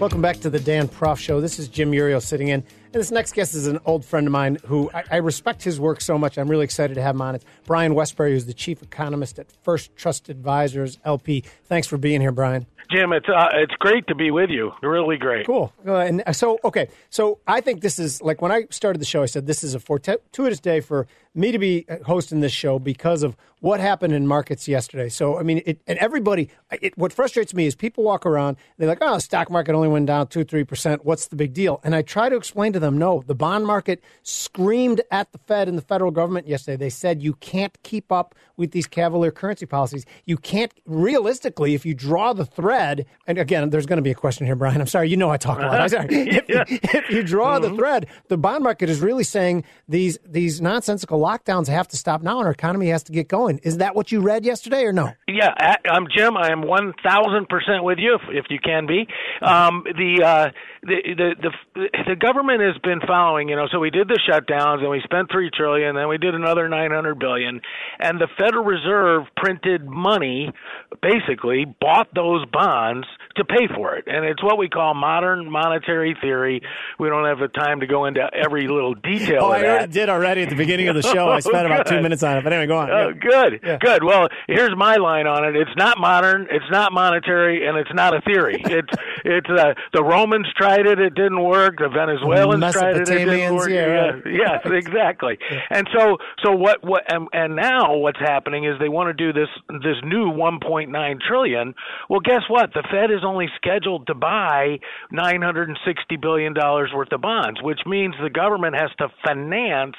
Welcome back to the Dan Proft Show. This is Jim Iuorio sitting in. And this next guest is an old friend of mine who I, I respect his work so much. I'm really excited to have him on. It's Brian Wesbury, who's the chief economist at First Trust Advisors LP. Thanks for being here, Brian. Jim, it's uh, it's great to be with you. Really great. Cool. Uh, and so, okay, so I think this is like when I started the show, I said this is a fortuitous day for me to be hosting this show because of what happened in markets yesterday. So, I mean, it, and everybody, it, what frustrates me is people walk around, they're like, oh, stock market only went down 2 3%. What's the big deal? And I try to explain to them, no, the bond market screamed at the Fed and the federal government yesterday. They said you can't keep up with these cavalier currency policies. You can't, realistically, if you draw the thread, and again, there's going to be a question here, Brian. I'm sorry, you know I talk a lot. I'm sorry. If, Yeah. if you draw Mm-hmm. the thread, the bond market is really saying these these nonsensical lockdowns have to stop now and our economy has to get going. Is that what you read yesterday or no? Yeah, I- I'm Jim. I am one thousand percent with you, if, if you can be. Um, the, uh, the the the the government has been following. You know, so we did the shutdowns, and we spent three trillion, then we did another nine hundred billion, and the Federal Reserve printed money, basically bought those bonds to pay for it, and it's what we call modern monetary theory. We don't have the time to go into every little detail Oh, I already did already at the beginning of the show. I spent about two minutes on it. But anyway, go on. Oh, Yeah. good, Yeah. good. Well, here's my line on it. It's not modern. It's not monetary, and it's not a theory. It's it's uh, the Romans tried it. It didn't work. The Venezuelans tried it. It didn't work. yeah, right. yeah, exactly. And so so what what and, and now what's happening is they want to do this this new 1.9 trillion. Well, guess what? The Fed is only scheduled to buy 960 billion dollars worth of bonds, which means the government has to finance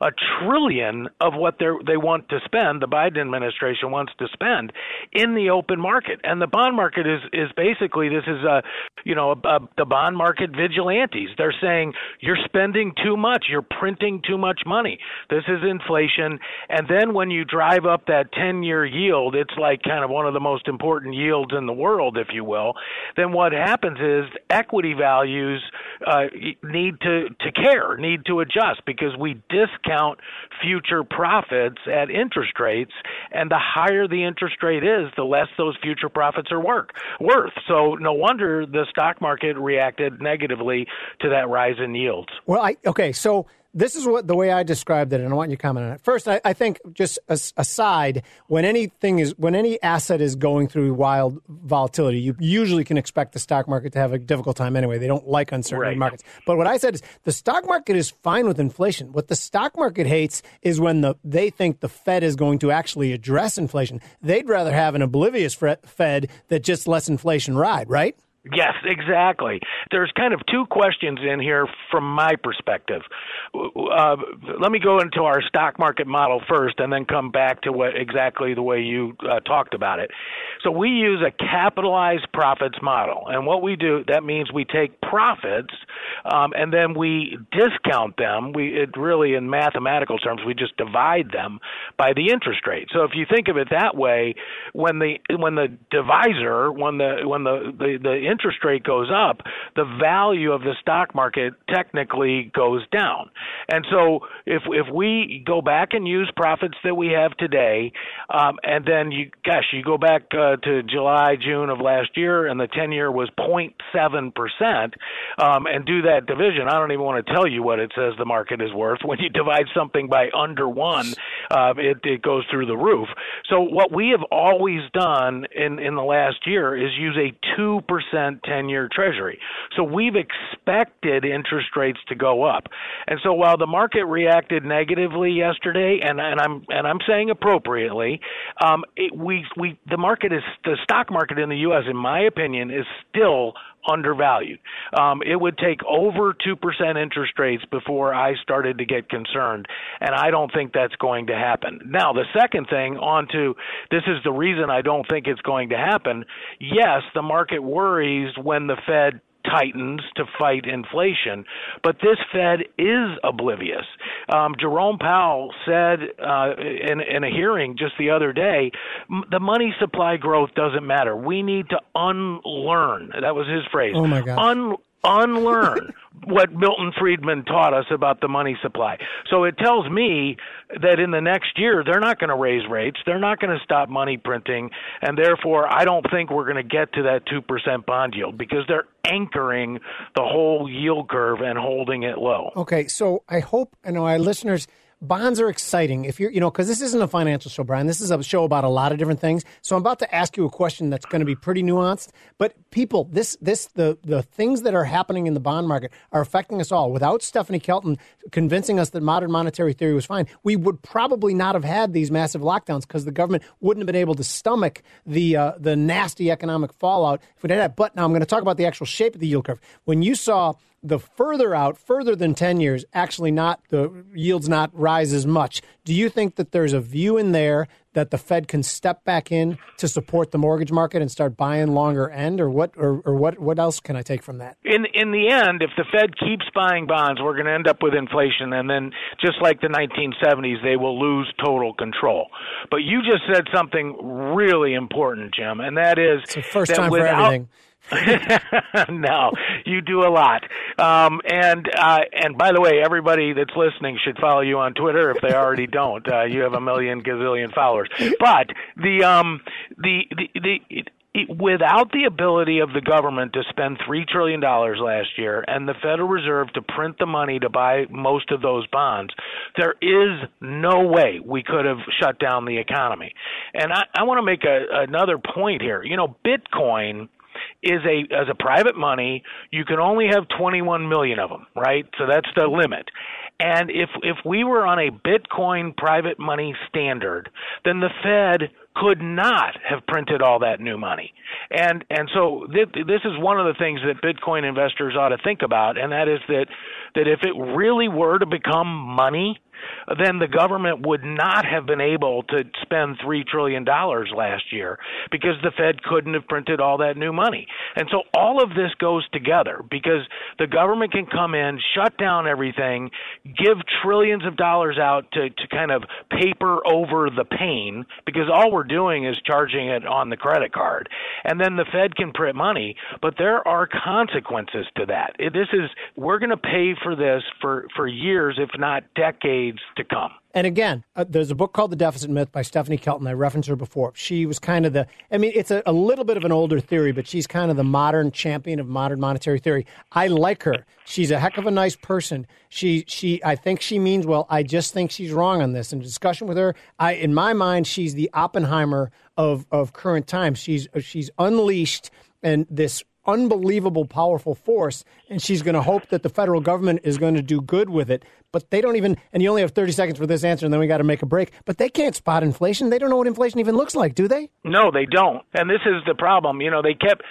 a trillion of what they they want to spend. The Biden administration wants to spend in the open market, and the bond market is is basically this is a you know a, a, the bond market vigilantes. They're saying you're spending too much, you're printing too much money. This is inflation, and then when you drive up that 10-year yield, it's like kind of one of the most important yields in the world, if you will. Then what happens is equity values uh, need to to care, need to adjust because we discount future profits at interest rates, and the higher the interest rate is, the less those future profits are work, worth. So no wonder the stock market reacted negatively to that rise in yields. Well, I okay. So this is what the way I described it, and I want you to comment on it. First, I, I think just as, aside, when anything is when any asset is going through wild volatility, you usually can expect the stock market to have a difficult time anyway. They don't like uncertainty in Right. markets. But what I said is the stock market is fine with inflation. What the stock market hates is when the they think the Fed is going to actually address inflation. They'd rather have an oblivious Fed that just lets inflation ride, right? Yes, exactly. There's kind of two questions in here from my perspective. Uh, let me go into our stock market model first, and then come back to what exactly the way you uh, talked about it. So we use a capitalized profits model, and what we do that means we take profits um, and then we discount them. We it really, in mathematical terms, we just divide them by the interest rate. So if you think of it that way, when the when the divisor, when the when the the, the interest rate goes up, the value of the stock market technically goes down. And so if if we go back and use profits that we have today, um, and then you gosh, you go back uh, to July June of last year, and the ten year was 0.7 percent, um, and do that division. I don't even want to tell you what it says the market is worth. When you divide something by under one, uh, it it goes through the roof. So what we have always done in in the last year is use a two percent ten year Treasury. So we've expected interest rates to go up, and so while the market reacted negatively yesterday, and and I'm and I'm saying appropriately, um, it, we we the market is the stock market in the U.S. in my opinion is still undervalued. Um, it would take over 2% interest rates before I started to get concerned, and I don't think that's going to happen. Now, the second thing, on to this is the reason I don't think it's going to happen. Yes, the market worries when the Fed tightens to fight inflation. But this Fed is oblivious. Um, Jerome Powell said uh, in, in a hearing just the other day, the money supply growth doesn't matter. We need to unlearn. That was his phrase. Oh my God. Un- unlearn what Milton Friedman taught us about the money supply. So it tells me that in the next year they're not going to raise rates, they're not going to stop money printing, and therefore I don't think we're going to get to that 2% bond yield because they're anchoring the whole yield curve and holding it low. Okay, so I hope I know our listeners bonds are exciting. If you're you know because this isn't a financial show brian. This is a show about a lot of different things. So i'm about to ask you a question that's going to be pretty nuanced but people this this the the things that are happening in the bond market are affecting us all. Without stephanie kelton convincing us that modern monetary theory was fine we would probably not have had these massive lockdowns because the government wouldn't have been able to stomach the uh, the nasty economic fallout if we did that. But now i'm going to talk about the actual shape of the yield curve. When you saw the further out, further than 10 years, actually not, the yields not rise as much. Do you think that there's a view in there that the Fed can step back in to support the mortgage market and start buying longer end, or what, or, or what, what else can I take from that? In in the end, if the Fed keeps buying bonds, we're going to end up with inflation, and then just like the 1970s, they will lose total control. But you just said something really important, Jim, and that is it's the first that time without, for everything. no, you do a lot. Um, and uh, and by the way, everybody that's listening should follow you on Twitter if they already don't. Uh, you have a million gazillion followers. But the um, the the, the it, it, without the ability of the government to spend three trillion dollars last year and the Federal Reserve to print the money to buy most of those bonds, there is no way we could have shut down the economy. And I, I want to make a, another point here. You know, Bitcoin is a as a private money, you can only have 21 million of them, right? So that's the limit. And if if we were on a Bitcoin private money standard, then the Fed could not have printed all that new money. And and so th- this is one of the things that Bitcoin investors ought to think about, and that is that that if it really were to become money, then the government would not have been able to spend $3 trillion last year because the Fed couldn't have printed all that new money. And so all of this goes together because the government can come in, shut down everything, give trillions of dollars out to, to kind of paper over the pain because all we're doing is charging it on the credit card. And then the Fed can print money, but there are consequences to that. This is, we're going to pay for this for, for years, if not decades to come. And again, uh, there's a book called The Deficit Myth by Stephanie Kelton. I referenced her before. She was kind of the, I mean, it's a, a, little bit of an older theory, but she's kind of the modern champion of modern monetary theory. I like her. She's a heck of a nice person. She, she, I think she means well. I just think she's wrong on this. In discussion with her, I, in my mind, she's the Oppenheimer of, of current times. She's, she's unleashed and this unbelievable powerful force and she's going to hope that the federal government is going to do good with it. But they don't even and you only have 30 seconds for this answer and then we got to make a break. But they can't spot inflation. They don't know what inflation even looks like do they? No they don't. And this is the problem. You know they kept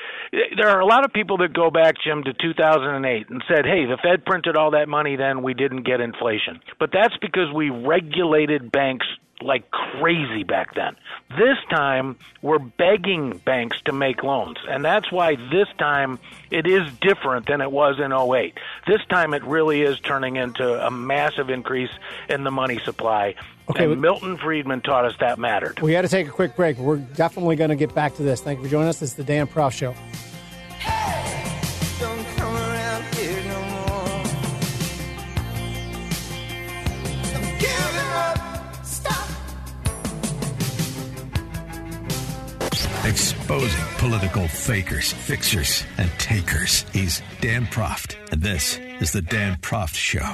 there are a lot of people that go back jim to 2008 and said hey the fed printed all that money then we didn't get inflation. But that's because we regulated banks like crazy back then. This time, we're begging banks to make loans. And that's why this time it is different than it was in 08. This time, it really is turning into a massive increase in the money supply. Okay, and Milton Friedman taught us that mattered. We got to take a quick break. We're definitely going to get back to this. Thank you for joining us. This is the Dan Proft Show. Exposing political fakers, fixers, and takers. He's Dan Proft, and this is the Dan Proft Show.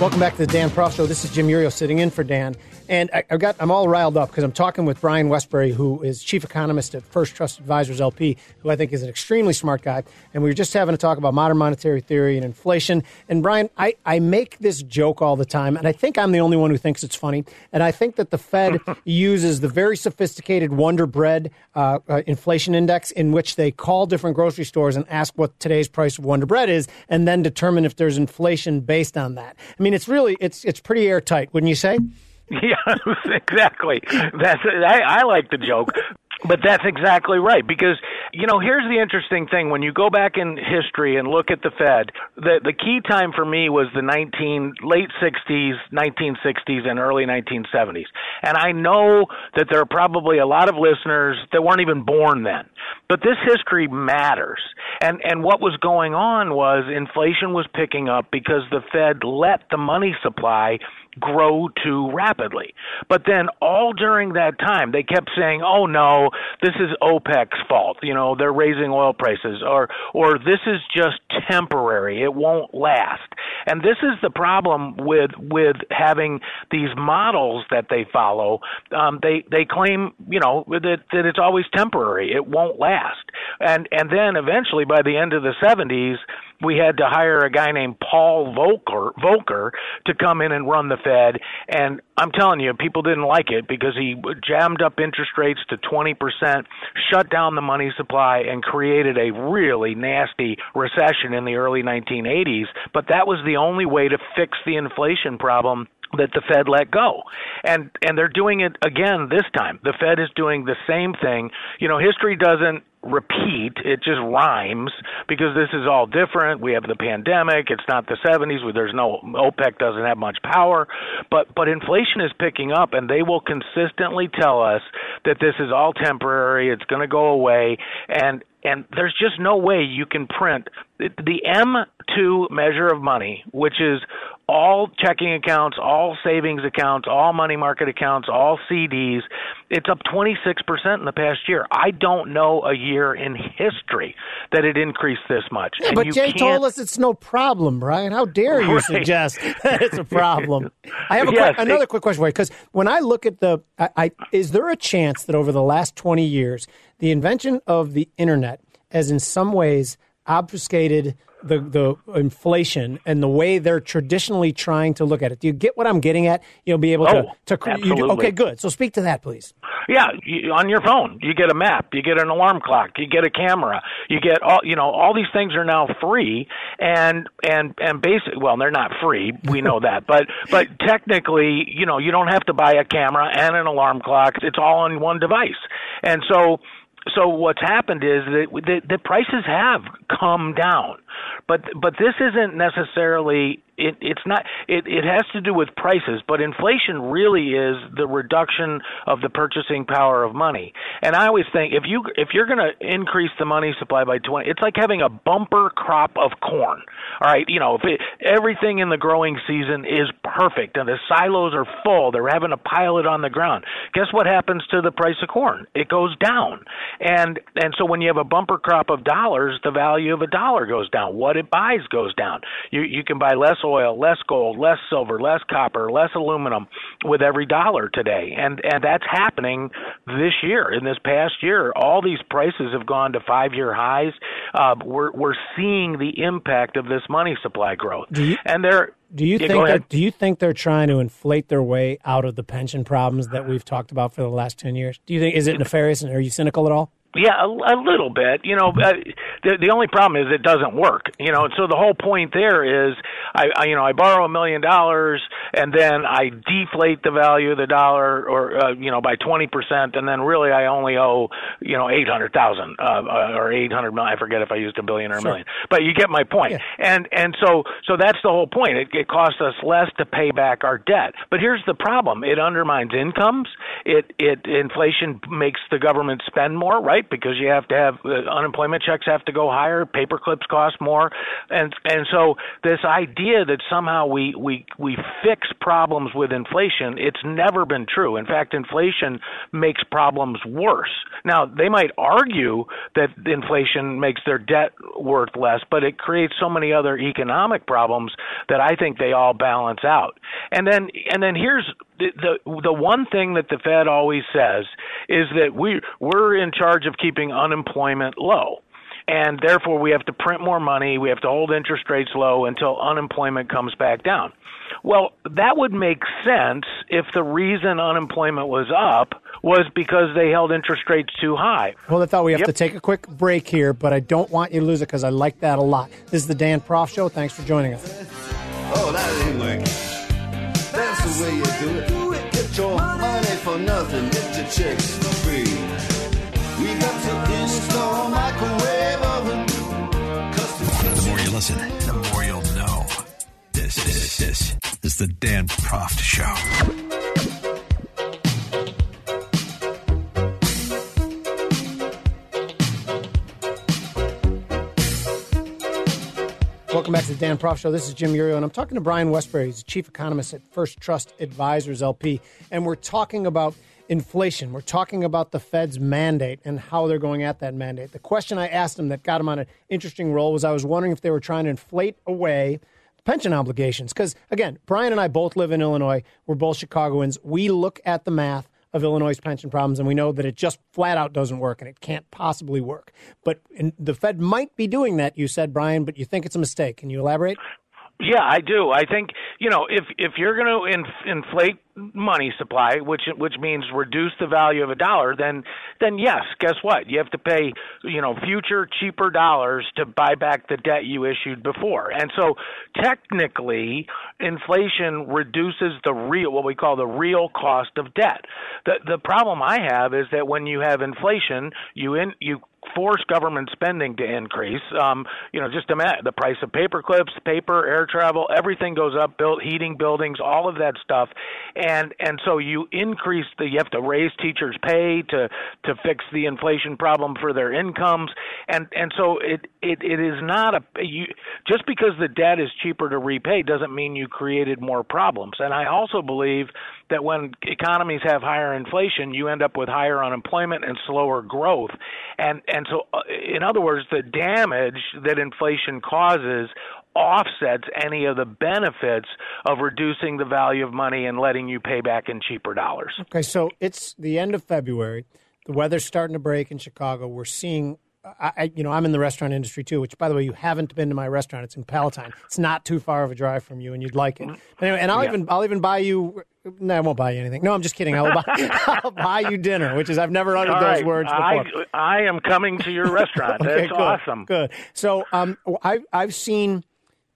Welcome back to the Dan Proft Show. This is Jim Iuorio sitting in for Dan. And I, have got I'm all riled up because I'm talking with Brian Wesbury, who is chief economist at First Trust Advisors LP, who I think is an extremely smart guy. And we were just having a talk about modern monetary theory and inflation. And Brian, I, I make this joke all the time, and I think I'm the only one who thinks it's funny. And I think that the Fed uses the very sophisticated Wonder Bread uh, uh, inflation index, in which they call different grocery stores and ask what today's price of Wonder Bread is, and then determine if there's inflation based on that. I mean, it's really it's it's pretty airtight, wouldn't you say? Yeah, exactly. That's I, I like the joke, but that's exactly right because you know here's the interesting thing. When you go back in history and look at the Fed the the key time for me was the 19 late 60s 1960s and early 1970s and I know that there are probably a lot of listeners that weren't even born then. But this history matters. And and what was going on was inflation was picking up because the Fed let the money supply grow too rapidly. But then all during that time, they kept saying, "Oh no, this is OPEC's fault. You know, they're raising oil prices, or or this is just temporary. It won't last." And this is the problem with with having these models that they follow. Um, they they claim, you know, that that it's always temporary. It won't last. And and then eventually, by the end of the 70s, we had to hire a guy named Paul Volcker to come in and run the Fed. And I'm telling you, people didn't like it because he jammed up interest rates to 20%, shut down the money supply, and created a really nasty recession in the early 1980s. But that was the only way to fix the inflation problem that the Fed let go. And and they're doing it again this time. The Fed is doing the same thing. You know, history doesn't repeat. It just rhymes because this is all different. We have the pandemic. It's not the 70s where there's no OPEC doesn't have much power, but but inflation is picking up, and they will consistently tell us that this is all temporary. It's going to go away, and and there's just no way you can print the M2 measure of money, which is all checking accounts, all savings accounts, all money market accounts, all CDs. It's up 26% in the past year. I don't know a year in history that it increased this much. Yeah, but Jay can't... told us it's no problem, Brian. How dare you right. suggest that it's a problem? I have yes, quick, another it... quick question for you because when I look at the, I, I, is there a chance that over the last 20 years, the invention of the internet has in some ways obfuscated the the inflation and the way they're traditionally trying to look at it. Do you get what I'm getting at? You'll be able oh, to to you do, okay, good. So speak to that, please. Yeah, you, on your phone, you get a map, you get an alarm clock, you get a camera, you get all you know. All these things are now free, and and and basic. Well, they're not free. We know that, but but technically, you know, you don't have to buy a camera and an alarm clock. It's all on one device, and so so what's happened is that the, the prices have come down, but but this isn't necessarily it, it's not it, it has to do with prices but inflation really is the reduction of the purchasing power of money. And i always think if you if you're going to increase the money supply by 20 it's like having a bumper crop of corn. All right you know if it, everything in the growing season is perfect and the silos are full they're having to pile it on the ground. Guess what happens to the price of corn? It goes down. And and so when you have a bumper crop of dollars the value of a dollar goes down. What it buys goes down. You you can buy less oil, less gold, less silver, less copper, less aluminum with every dollar today. And and that's happening this year. In this past year, all these prices have gone to five-year highs. Uh, we're we're seeing the impact of this money supply growth. You, and they're do you yeah, think that, do you think they're trying to inflate their way out of the pension problems that we've talked about for the last 10 years? Do you think is it nefarious and are you cynical at all? Yeah, a, a little bit. You know, uh, the the only problem is it doesn't work. You know, so the whole point there is, I, I you know I borrow a million dollars and then I deflate the value of the dollar, or uh, you know by twenty percent, and then really I only owe you know eight hundred thousand uh, uh, or eight hundred million. I forget if I used a billion or a sure. million, but you get my point. Yeah. And and so so that's the whole point. It, it costs us less to pay back our debt. But here's the problem: it undermines incomes. It it inflation makes the government spend more, right? Because you have to have uh, unemployment checks have to go higher, paper clips cost more, and and so this idea that somehow we we we fix problems with inflation, it's never been true. In fact, inflation makes problems worse. Now they might argue that inflation makes their debt worth less, but it creates so many other economic problems that I think they all balance out. And then and then here's the, the the one thing that the Fed always says is that we we're in charge of keeping unemployment low and therefore we have to print more money, we have to hold interest rates low until unemployment comes back down. Well, that would make sense if the reason unemployment was up was because they held interest rates too high. Well, I thought we have Yep. to take a quick break here, but I don't want you to lose it because I like that a lot. This is the Dan Proft Show. Thanks for joining us. Oh, that ain't working. That's the way you do it. Get your money for nothing. Get your checks for free. We got to install microwave oven. The more you listen, the more you'll know. This is this is the Dan Proft Show. Welcome back to the Dan Proft Show. This is Jim Iuorio, and I'm talking to Brian Wesbury. He's the chief economist at First Trust Advisors LP, and we're talking about inflation. We're talking about the Fed's mandate and how they're going at that mandate. The question I asked him that got him on an interesting roll was I was wondering if they were trying to inflate away pension obligations. Because again, Brian and I both live in Illinois. We're both Chicagoans. We look at the math of Illinois' pension problems, and we know that it just flat out doesn't work, and it can't possibly work. But the Fed might be doing that, you said, Brian, but you think it's a mistake. Can you elaborate? Yeah, I do. I think you know if if you're going to in, inflate money supply, which which means reduce the value of a dollar, then then yes, guess what? You have to pay you know future cheaper dollars to buy back the debt you issued before. And so technically, inflation reduces the real what we call the real cost of debt. The the problem I have is that when you have inflation, you in you force government spending to increase. Um, you know, just imagine the price of paper clips, paper, air travel, everything goes up. Built heating, buildings, all of that stuff, and and so you increase the. You have to raise teachers' pay to to fix the inflation problem for their incomes, and and so it it, it is not a you just because the debt is cheaper to repay doesn't mean you created more problems. And I also believe that when economies have higher inflation, you end up with higher unemployment and slower growth. And and so, uh, in other words, the damage that inflation causes offsets any of the benefits of reducing the value of money and letting you pay back in cheaper dollars. Okay, so it's the end of February. The weather's starting to break in Chicago. We're seeing, I, I- you know, I'm in the restaurant industry too. Which, by the way, you haven't been to my restaurant. It's in Palatine. It's not too far of a drive from you, and you'd like it. Anyway, and I'll Yeah. even, I'll even buy you. No, I won't buy you anything. No, I'm just kidding. I'll buy, I'll buy you dinner, which is I've never uttered All those right, words before. I am coming to your restaurant. Okay, That's good, awesome. Good. So um, I've I've seen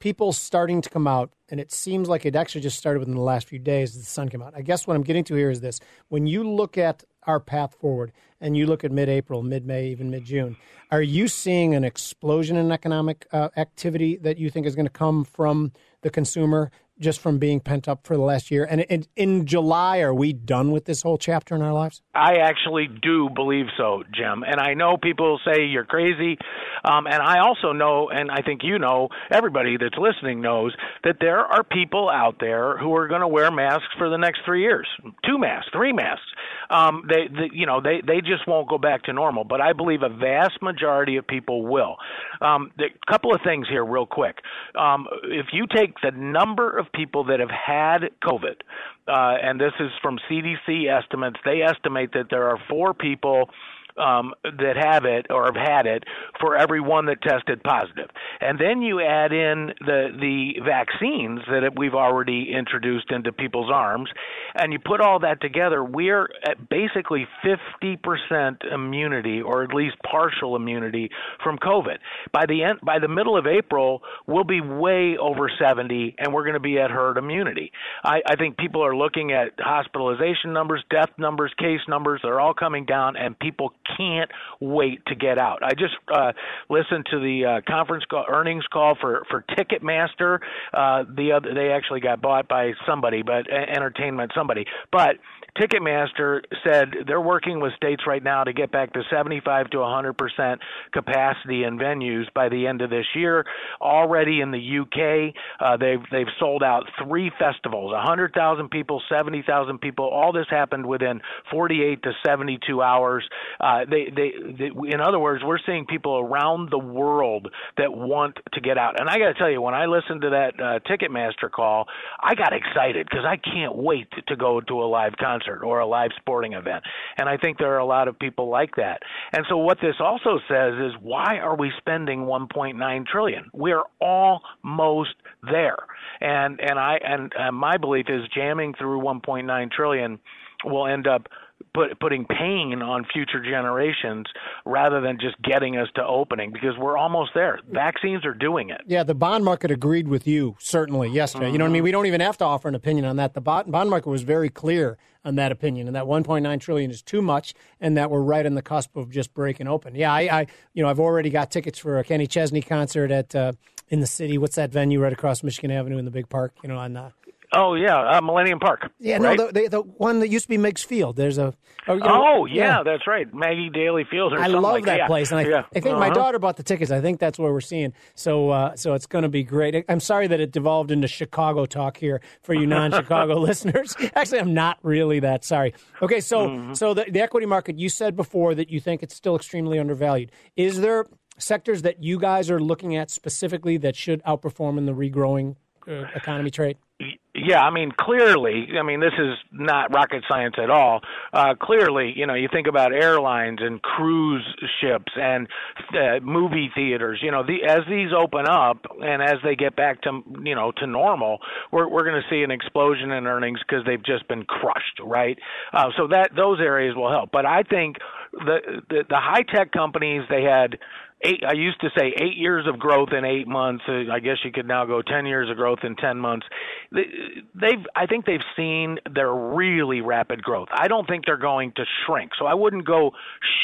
people starting to come out, and it seems like it actually just started within the last few days. as The sun came out. I guess what I'm getting to here is this: when you look at our path forward, and you look at mid-April, mid-May, even mid-June, are you seeing an explosion in economic uh, activity that you think is going to come from the consumer? Just from being pent up for the last year, and in, in July, are we done with this whole chapter in our lives? I actually do believe so, Jim. And I know people say you're crazy. Um, and I also know, and I think you know, everybody that's listening knows, that there are people out there who are going to wear masks for the next three years two masks, three masks. Um, they, they, you know, they, they just won't go back to normal. But I believe a vast majority of people will. Um, a couple of things here, real quick. Um, if you take the number of people that have had COVID, uh, and this is from CDC estimates, they estimate that there are four people um, that have it or have had it for every one that tested positive. And then you add in the the vaccines that we've already introduced into people's arms, and you put all that together, we're at basically 50% immunity, or at least partial immunity from COVID. By the end, by the middle of April, we'll be way over 70, and we're going to be at herd immunity. I, I think people are looking at hospitalization numbers, death numbers, case numbers. They're all coming down, and people can't wait to get out. I just uh, listened to the uh, conference call, earnings call for for Ticketmaster. Uh, the other, they actually got bought by somebody, but uh, entertainment somebody. But Ticketmaster said they're working with states right now to get back to 75 to 100 percent capacity in venues by the end of this year. Already in the UK, uh, they've they've sold out three festivals, 100,000 people, 70,000 people. All this happened within 48 to 72 hours. Uh, they, they, they, in other words, we're seeing people around the world that want to get out. And I got to tell you, when I listened to that uh, Ticketmaster call, I got excited because I can't wait to go to a live concert or a live sporting event. And I think there are a lot of people like that. And so what this also says is, why are we spending 1.9 trillion? We're almost there. And and I and uh, my belief is jamming through 1.9 trillion will end up put, putting pain on future generations rather than just getting us to opening because we're almost there. Vaccines are doing it. Yeah, the bond market agreed with you certainly yesterday. Mm-hmm. You know what I mean? We don't even have to offer an opinion on that. The bond market was very clear on that opinion, and that 1.9 trillion is too much, and that we're right on the cusp of just breaking open. Yeah, I, I you know, I've already got tickets for a Kenny Chesney concert at uh, in the city. What's that venue right across Michigan Avenue in the big park? You know, on uh, Oh yeah, uh, Millennium Park. Yeah, right? no, the, the, the, one that used to be Meigs Field. There's a. Oh, you know, oh yeah, yeah, that's right, Maggie Daley Field. I love like that yeah. place, and I, yeah. I think uh-huh. my daughter bought the tickets. I think that's where we're seeing. So, uh, so it's going to be great. I'm sorry that it devolved into Chicago talk here for you non-Chicago listeners. Actually, I'm not really that sorry. Okay, so mm-hmm. so the, the equity market. You said before that you think it's still extremely undervalued. Is there sectors that you guys are looking at specifically that should outperform in the regrowing uh, economy trade? Yeah, I mean, clearly, I mean, this is not rocket science at all. Uh, clearly, you know, you think about airlines and cruise ships and uh, movie theaters. You know, the, as these open up and as they get back to, you know, to normal, we're we're going to see an explosion in earnings because they've just been crushed, right? Uh, so that those areas will help. But I think the the, the high tech companies they had eight I used to say 8 years of growth in 8 months. I guess you could now go 10 years of growth in 10 months. They've I think they've seen their really rapid growth. I don't think they're going to shrink. So I wouldn't go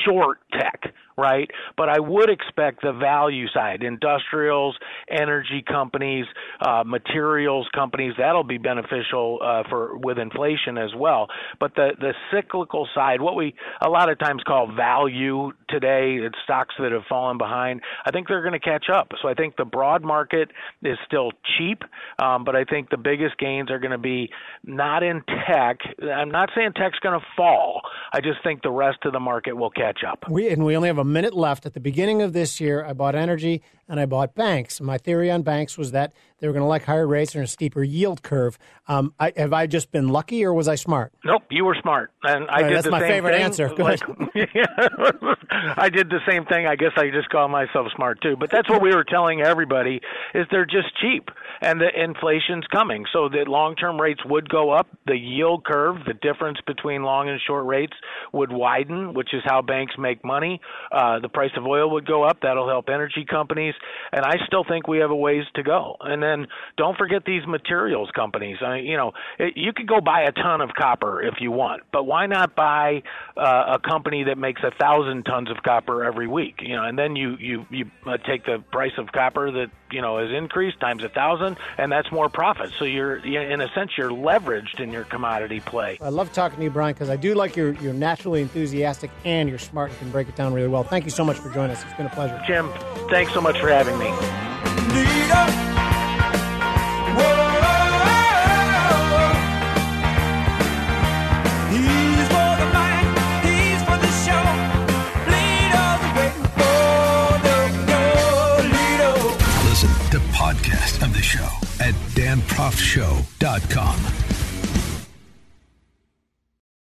short tech right? But I would expect the value side, industrials, energy companies, uh, materials companies, that'll be beneficial uh, for with inflation as well. But the the cyclical side, what we a lot of times call value today, it's stocks that have fallen behind. I think they're going to catch up. So I think the broad market is still cheap, um, but I think the biggest gains are going to be not in tech. I'm not saying tech's going to fall. I just think the rest of the market will catch up. We and we only have a minute left. At the beginning of this year, I bought energy and I bought banks. My theory on banks was that they were going to like higher rates and a steeper yield curve. Um, I, have I just been lucky, or was I smart? Nope, you were smart, and I right, did that's the my same favorite thing. answer. Go like, I did the same thing. I guess I just call myself smart too. But that's what we were telling everybody: is they're just cheap, and the inflation's coming, so that long-term rates would go up. The yield curve, the difference between long and short rates, would widen, which is how banks make money. Uh, the price of oil would go up. That'll help energy companies, and I still think we have a ways to go. And then don't forget these materials companies. I, you know, it, you could go buy a ton of copper if you want, but why not buy uh, a company that makes a thousand tons of copper every week? You know, and then you you you uh, take the price of copper that you know has increased times a thousand, and that's more profit. So you're in a sense you're leveraged in your commodity play. I love talking to you, Brian, because I do like you're you're naturally enthusiastic and you're smart and can break it down really well. Thank you so much for joining us. It's been a pleasure, Jim. Thanks so much for having me. Listen to podcast of the show at danproftshow.com.